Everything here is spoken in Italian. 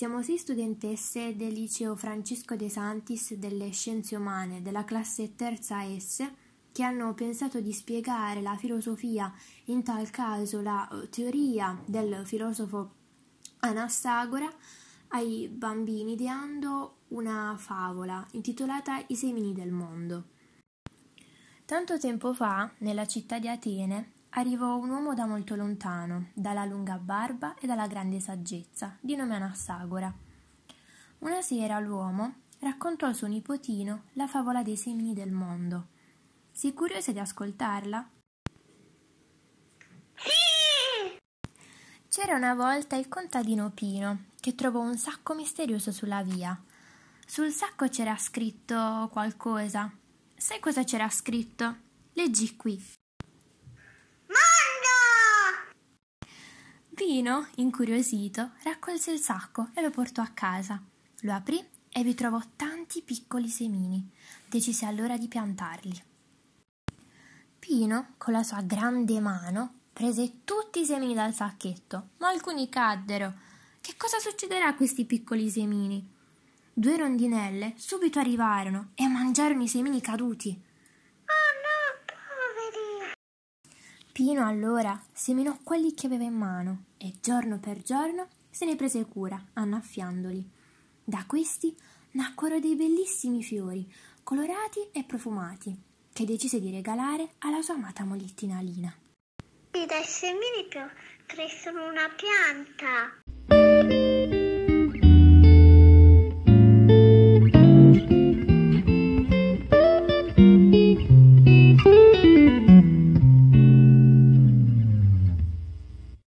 Siamo sei studentesse del liceo Francesco De Santis delle Scienze Umane della classe terza S che hanno pensato di spiegare la filosofia, in tal caso la eh, teoria del filosofo Anassagora, ai bambini ideando una favola intitolata I semini del mondo. Tanto tempo fa, nella città di Atene, arrivò un uomo da molto lontano, dalla lunga barba e dalla grande saggezza, di nome Anassagora. Una sera l'uomo raccontò al suo nipotino la favola dei semini del mondo. Sei curiosa di ascoltarla? C'era una volta il contadino Pino che trovò un sacco misterioso sulla via. Sul sacco c'era scritto qualcosa. Sai cosa c'era scritto? Leggi qui. Pino, incuriosito, raccolse il sacco e lo portò a casa. Lo aprì e vi trovò tanti piccoli semini. Decise allora di piantarli. Pino, con la sua grande mano, prese tutti i semini dal sacchetto, ma alcuni caddero. Che cosa succederà a questi piccoli semini? Due rondinelle subito arrivarono e mangiarono i semini caduti. Pino allora seminò quelli che aveva in mano e giorno per giorno se ne prese cura, annaffiandoli. Da questi nacquero dei bellissimi fiori, colorati e profumati, che decise di regalare alla sua amata molittina Lina. E dai semini crescono una pianta.